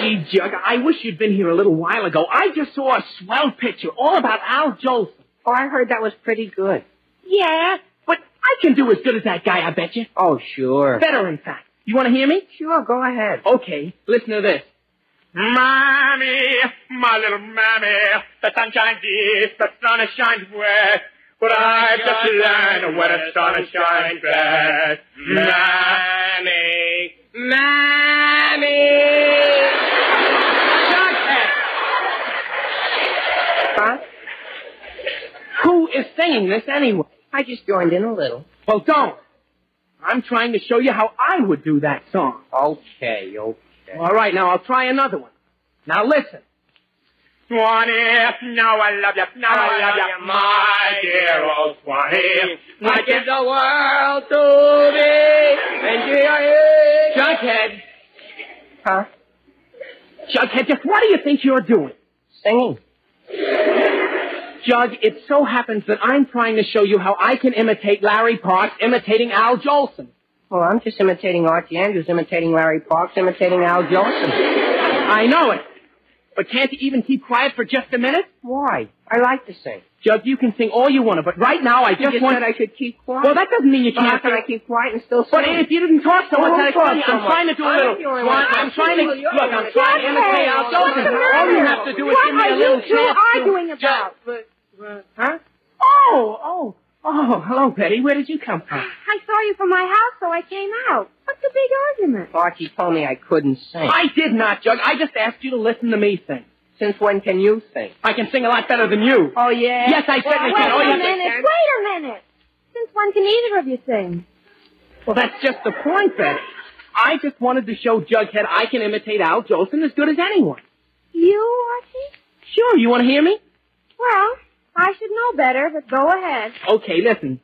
Gee, Jug, I wish you'd been here a little while ago. I just saw a swell picture all about Al Jolson. oh, I heard that was pretty good. Yeah, but I can do as good as that guy, I bet you. Oh, sure. Better, in fact. You want to hear me? Sure, go ahead. Okay, listen to this. Mommy, my little mommy, the sun shines east, the sun shines west, but I've just learned when the sun shines best. Mommy, mommy. Huh? Who is saying this anyway? I just joined in a little. Well, don't. I'm trying to show you how I would do that song. Okay, okay. All right, now I'll try another one. Now listen. Swanee, now I love you, now I love you, my dear old Swanee. I give the world to thee, and dear Jughead. Huh? Jughead, just what do you think you're doing? Singing. Jug, it so happens that I'm trying to show you how I can imitate Larry Parks imitating Al Jolson. Well, I'm just imitating Archie Andrews, imitating Larry Parks, imitating Al Jolson. I know it. But can't you even keep quiet for just a minute? Why? I like to sing. Jug, you can sing all you want to, but right now I just just want... said I should keep quiet. Well, that doesn't mean you Well, how can't. I keep quiet and still sing? But if you didn't talk so much, I'd explain. I'm trying to do a little. the only Well, one. I'm trying to look. I'm trying to imitate Al. Jolson. All you have to do is give me a little you two arguing about? Uh, huh? Oh, oh, oh. Hello, Betty. Where did you come from? I saw you from my house, so I came out. What's the big argument? Archie told me I couldn't sing. I did not, Jug. I just asked you to listen to me sing. Since when can you sing? I can sing a lot better than you. Oh, yeah? Yes, I certainly Wait can. Oh, a yes, minute, can. wait a minute. Since when can either of you sing? Well, that's just the point, Betty. I just wanted to show Jughead I can imitate Al Jolson as good as anyone. You, Archie? Sure, you want to hear me? Well, I should know better, but go ahead. Okay, listen.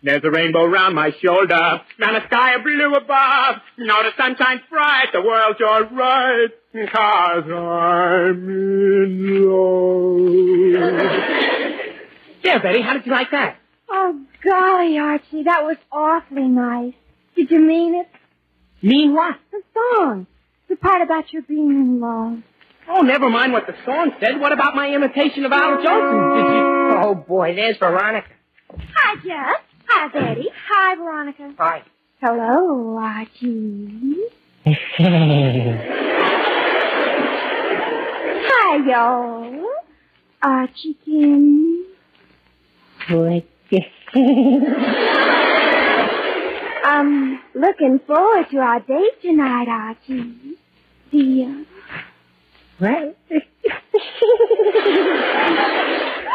There's a rainbow round my shoulder, and a sky of blue above. Now the sun shines bright, the world's alright, cause I'm in love. there, Betty, how did you like that? Oh, golly, Archie, that was awfully nice. Did you mean it? Mean what? The song. The part about your being in love. Oh, never mind what the song said. What about my imitation of Al Jolson? Did you... Oh, boy, there's Veronica. Hi, Jess. Hi, Betty. Hi, Veronica. Hi. Hello, Archie. Hi, y'all. Archie Kim. I'm looking forward to our date tonight, Archie. Dear. What?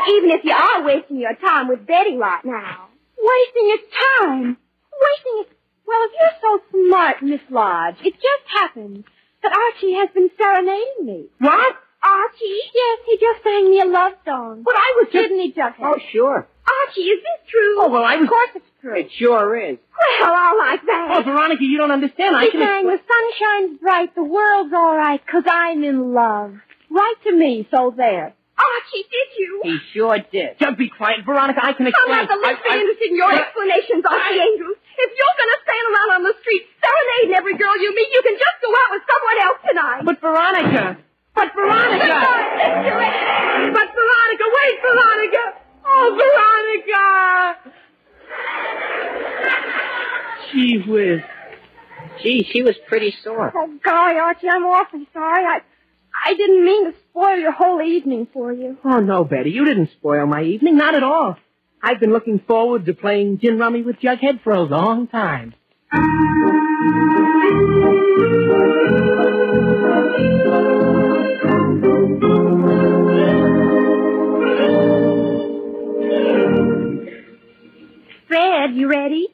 Even if you are wasting your time with Betty right now. Wasting your time? Wasting it. Well, if you're so smart, Miss Lodge, it just happened that Archie has been serenading me. What? Archie? Yes, he just sang me a love song. But I was just... Didn't he, Jughead? Oh, sure. Archie, is this true? Oh, well, I was... Of course it's true. It sure is. Well, I like that. Oh. Veronica, you don't understand. I he can... sang, the sun shines bright, the world's all right, 'cause I'm in love. Right to me, so there. Archie, did you? He sure did. Just be quiet, Veronica. I can I'm explain. not the least I- I- interested in your But- explanations, Archie Andrews. If you're going to stand around on the street serenading every girl you meet, you can just go out with someone else tonight. But Veronica. But Veronica. But Veronica, wait, Veronica. Oh, Veronica. Gee whiz. Gee, she was pretty sore. Oh, golly, Archie, I'm awfully sorry. I, I didn't mean to spoil your whole evening for you. Oh, no, Betty. You didn't spoil my evening. Not at all. I've been looking forward to playing gin rummy with Jughead for a long time. Fred, you ready?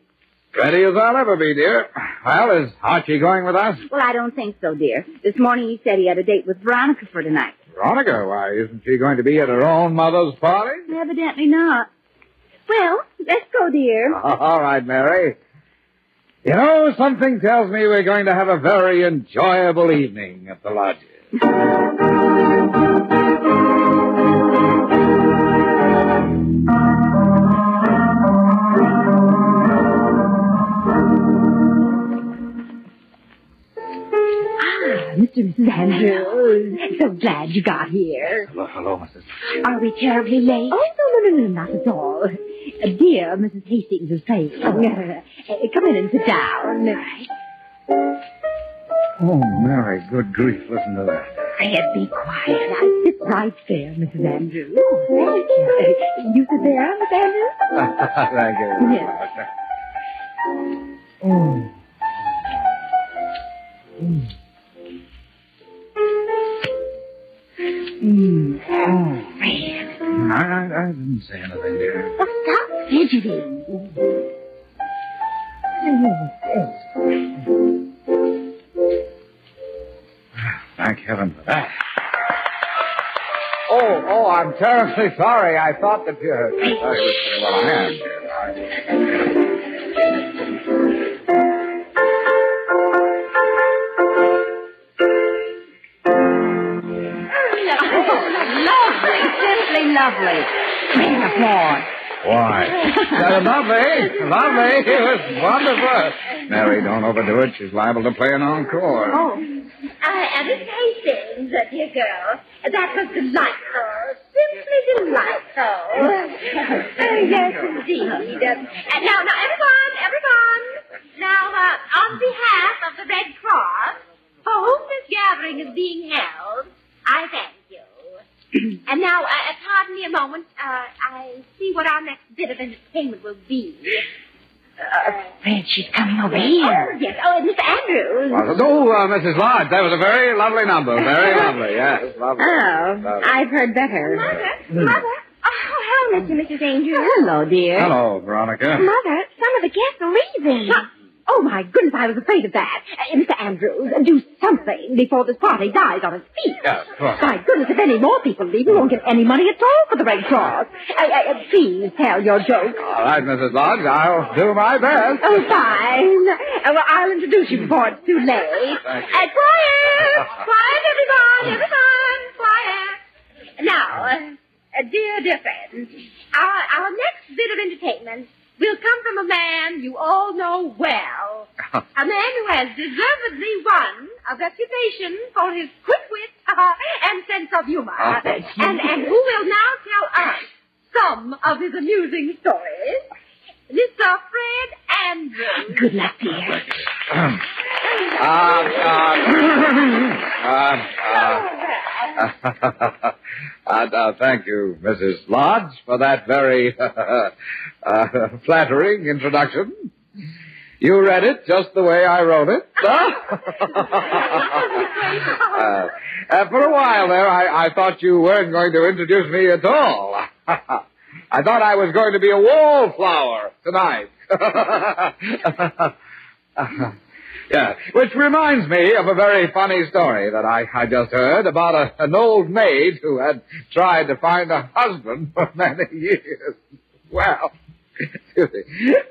Ready as I'll ever be, dear. Well, is Archie going with us? Well, I don't think so, dear. This morning he said he had a date with Veronica for tonight. Veronica, why, isn't she going to be at her own mother's party? Evidently not. Well, let's go, dear. All right, Mary. You know, something tells me we're going to have a very enjoyable evening at the lodges. Mr. Mrs. Andrews. So glad you got here. Hello, hello, Mrs. Are we terribly late? Oh, no, no, no, no, not at all. Uh, dear Mrs. Hastings is playing. Uh, come in and sit down. Oh, Mary, good grief, listen to that. Fred, be quiet. I sit right there, Mrs. Andrews. Oh, thank you. Uh, you sit there, Miss Andrews? Thank you. Yes. Oh. Mm. Oh. Fred. I, I, I didn't say anything, dear. Well, stop fidgeting. Thank heaven for that. Oh, oh, I'm terribly sorry. I thought that you had... I was, well, I am, dear. lovely, simply lovely. Great applause. Why? Uh, lovely, lovely. It was wonderful. Mary, don't overdo it. She's liable to play an encore. Oh. Uh, Miss Hastings, uh, dear girl, that was delightful. Simply delightful. Uh, yes, indeed. Uh, now, now, everyone, everyone. Now, uh, on behalf of the Red Cross, for whom this gathering is being held, I thank you. And now, uh, pardon me a moment. Uh, I see what our next bit of entertainment will be. Uh, Fred, she's coming over here. Oh, yes. Oh, and Mr. Andrews. Well, oh, uh, Mrs. Lodge, that was a very lovely number. Very lovely, yes. Lovely. Oh, Lovely. I've heard better. Mother, Mother. Oh, hello, Mr. and Mrs. Andrews. Hello, dear. Hello, Veronica. Mother, some of the guests are leaving. Oh, my goodness, I was afraid of that. Uh, Mr. Andrews, do something before this party dies on its feet. Yes, of course. My goodness, if any more people leave, we won't get any money at all for the Red Cross. Uh, uh, uh, please tell your joke. All right, Mrs. Lodge, I'll do my best. Oh, fine. Uh, well, I'll introduce you before it's too late. Thank you. Uh, quiet! Quiet, everyone! Everyone! Quiet! Now, uh, uh, dear, dear friends, our, our next bit of entertainment will come from a man you all know well. A man who has deservedly won a reputation for his quick wit and sense of humor. Oh, and, and who will now tell us some of his amusing stories. Mr. Fred Andrews. Good luck, dear. Uh, uh, uh, uh, uh, uh, thank you, Mrs. Lodge, for that very uh, flattering introduction. You read it just the way I wrote it. uh, uh, for a while there, I, I thought you weren't going to introduce me at all. I thought I was going to be a wallflower tonight. Yeah, which reminds me of a very funny story that I, I just heard about a, an old maid who had tried to find a husband for many years. Well,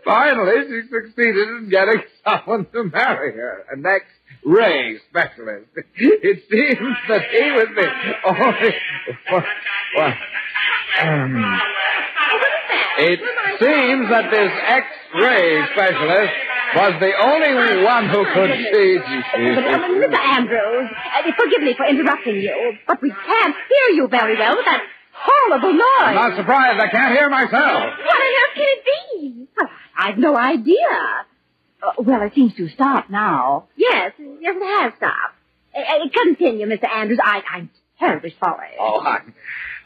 finally she succeeded in getting someone to marry her, an X-ray specialist. It seems that he was the only... Well, um, it seems that this X-ray specialist was the only one who could see. Uh, Mr. Andrews, uh, forgive me for interrupting you, but we can't hear you very well with that horrible noise. I'm not surprised. I can't hear myself. What on earth can it be? Well, I've no idea. Uh, well, it seems to stop now. Yes, yes, it has stopped. Uh, uh, continue, Mr. Andrews. I, I'm terribly sorry. Oh, I'm,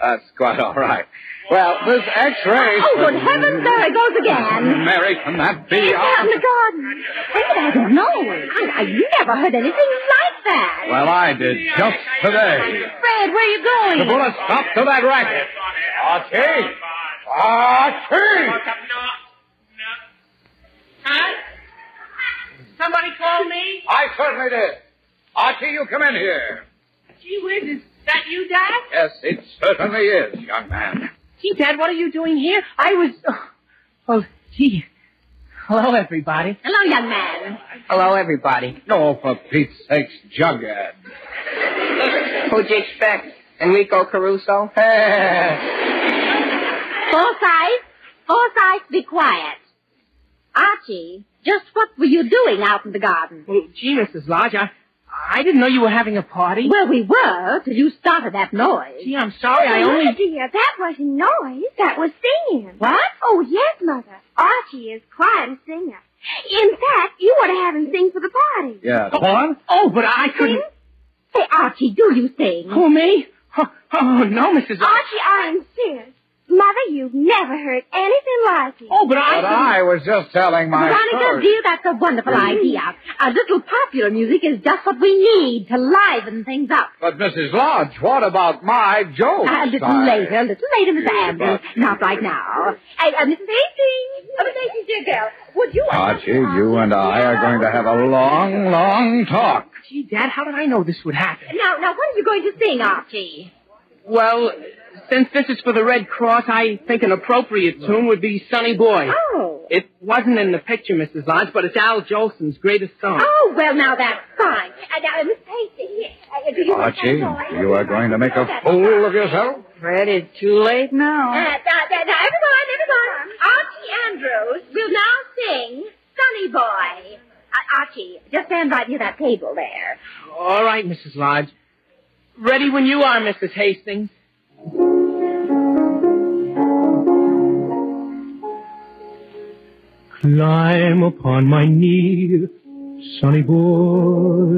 that's quite all right. Well, this X-ray. Oh, good heavens, there it goes again. Mary, can that be? It's out in the garden. Fred, I don't know. I, I never heard anything like that. Well, I did just today. Fred, where are you going? To put a stop to that racket. Archie! Archie! Huh? Somebody call me? I certainly did. Archie, you come in here. Gee whiz, is that you, Dad? Yes, it certainly is, young man. Gee, Dad, what are you doing here? I was. Oh, well, gee. Hello, everybody. Hello, young man. Hello, everybody. Oh, for Pete's sakes, Jughead. Who'd you expect? Enrico Caruso? Forsythe, Forsythe, be quiet. Archie, just what were you doing out in the garden? Oh, gee, Mrs. Lodge, I, I didn't know you were having a party. Well, we were, till you started that noise. Gee, I'm sorry, I oh, only... Oh, dear, that wasn't noise. That was singing. What? Oh, yes, Mother. Archie is quite a singer. In fact, you ought to have him sing for the party. Yeah, Quan? Oh, but I couldn't... Say, Archie, do you sing? Who, me? Oh, oh, no, Mrs. Archie, I insist. Mother, you've never heard anything like it. Oh, but I... But I was just telling my Veronica, story. dear, that's a wonderful idea. A little popular music is just what we need to liven things up. But, Mrs. Lodge, what about my jokes? A little I- later, a little later, Mr. Yeah, Andrews. Not right now. Uh, uh, Mrs. Hastings, uh, Mrs. Hastings, dear girl, would you... Archie, you and I are going to have a long, long talk. Gee, Dad, how did I know this would happen? Now, now, what are you going to sing, Archie? Well, since this is for the Red Cross, I think an appropriate tune would be Sonny Boy. Oh. It wasn't in the picture, Mrs. Lodge, but it's Al Jolson's greatest song. Oh, well, now that's fine. Uh, now, Miss Pacey, uh, do you Archie, you are going to make a fool of yourself? Fred, it's too late now. Uh, now, now, now, everyone, everyone. Archie Andrews will now sing Sonny Boy. Uh, Archie, just stand right near that table there. All right, Mrs. Lodge. Ready when you are, Mrs. Hastings. Climb upon my knee, sonny boy.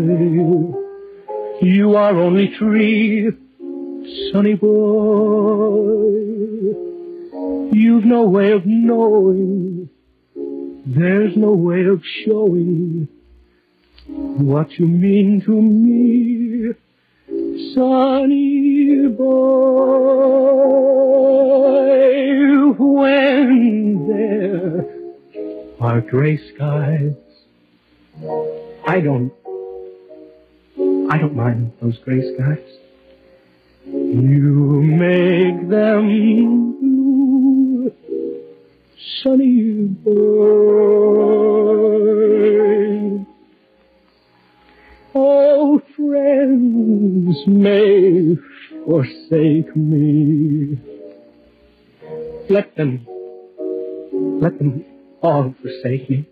You are only three, sonny boy. You've no way of knowing, there's no way of showing what you mean to me, sonny boy. When there are gray skies, I don't, I don't mind those gray skies. You make them blue, sunny boy. All friends may forsake me. Let them, let them all forsake me.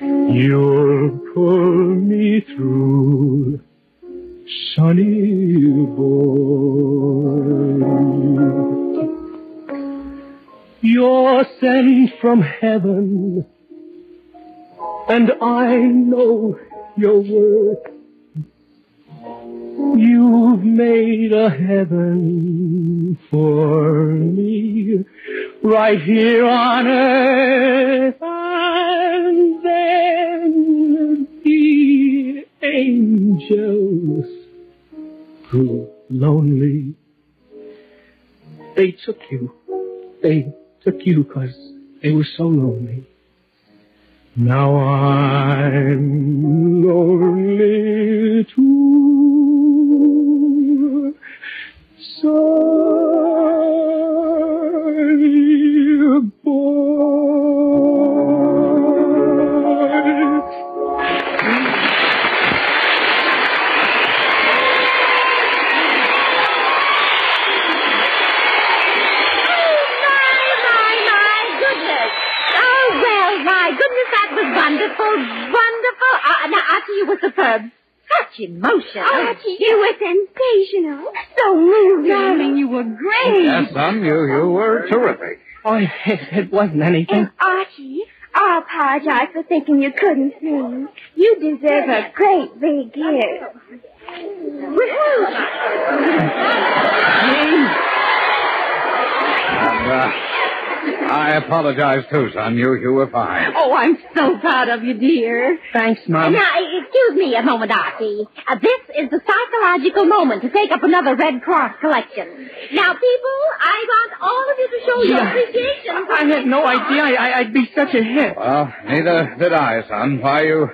You'll pull me through, sunny boy. You're sent from heaven, and I know your worth. You've made a heaven for me right here on earth, and then the angels grew lonely. They took you. They took you 'cause they were so lonely. Now I'm lonely too. Sorry, now, Archie, you were superb. Such emotion. Archie, you were sensational. So moving. Darling, you were great. Yes, son, you, you were terrific. Oh, it, it wasn't anything. And Archie, I apologize for thinking you couldn't sing. You deserve a great big gift. And, uh, I apologize too, son. You, you were fine. Oh, I'm so proud of you, dear. Thanks, Mom. Now, excuse me a moment, Archie. Uh, this is the psychological moment to take up another Red Cross collection. Now, people, I want all of you to show your appreciation. for I had no idea I, I, I'd be such a hit. Well, neither did I, son. Why, you,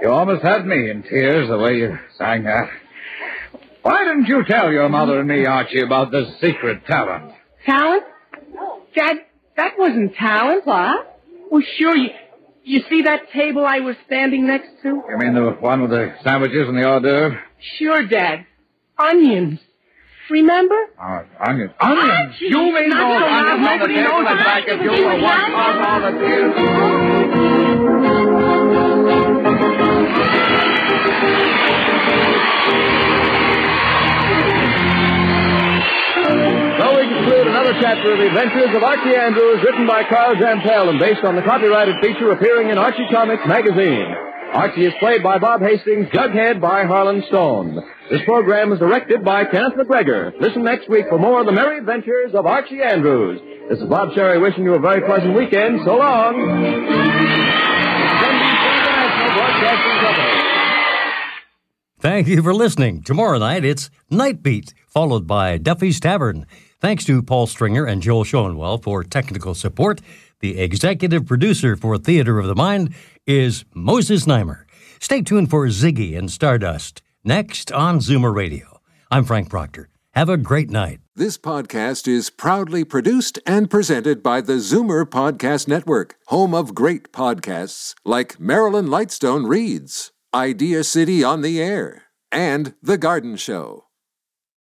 you almost had me in tears the way you sang that. Why didn't you tell your mother and me, Archie, about this secret talent? Talent? Dad, that wasn't talent. What? Well, sure. You, you see that table I was standing next to? You mean the one with the sandwiches and the hors d'oeuvre? Sure, Dad. Onions. Remember? Oh, onions. Onions! Archie, you mean not those so onions loud. on the Nobody knows and about it. if you were one of all the tears? Conclude another chapter of the adventures of Archie Andrews, written by Carl Jampel and based on the copyrighted feature appearing in Archie Comics magazine. Archie is played by Bob Hastings, Jughead by Harlan Stone. This program is directed by Kenneth McGregor. Listen next week for more of the merry adventures of Archie Andrews. This is Bob Sherry wishing you a very pleasant weekend. So long. Thank you for listening. Tomorrow night, it's Nightbeat, followed by Duffy's Tavern. Thanks to Paul Stringer and Joel Schoenwell for technical support. The executive producer for Theater of the Mind is Moses Znaimer. Stay tuned for Ziggy and Stardust next on Zoomer Radio. I'm Frank Proctor. Have a great night. This podcast is proudly produced and presented by the Zoomer Podcast Network, home of great podcasts like Marilyn Lightstone Reads, Idea City on the Air, and The Garden Show.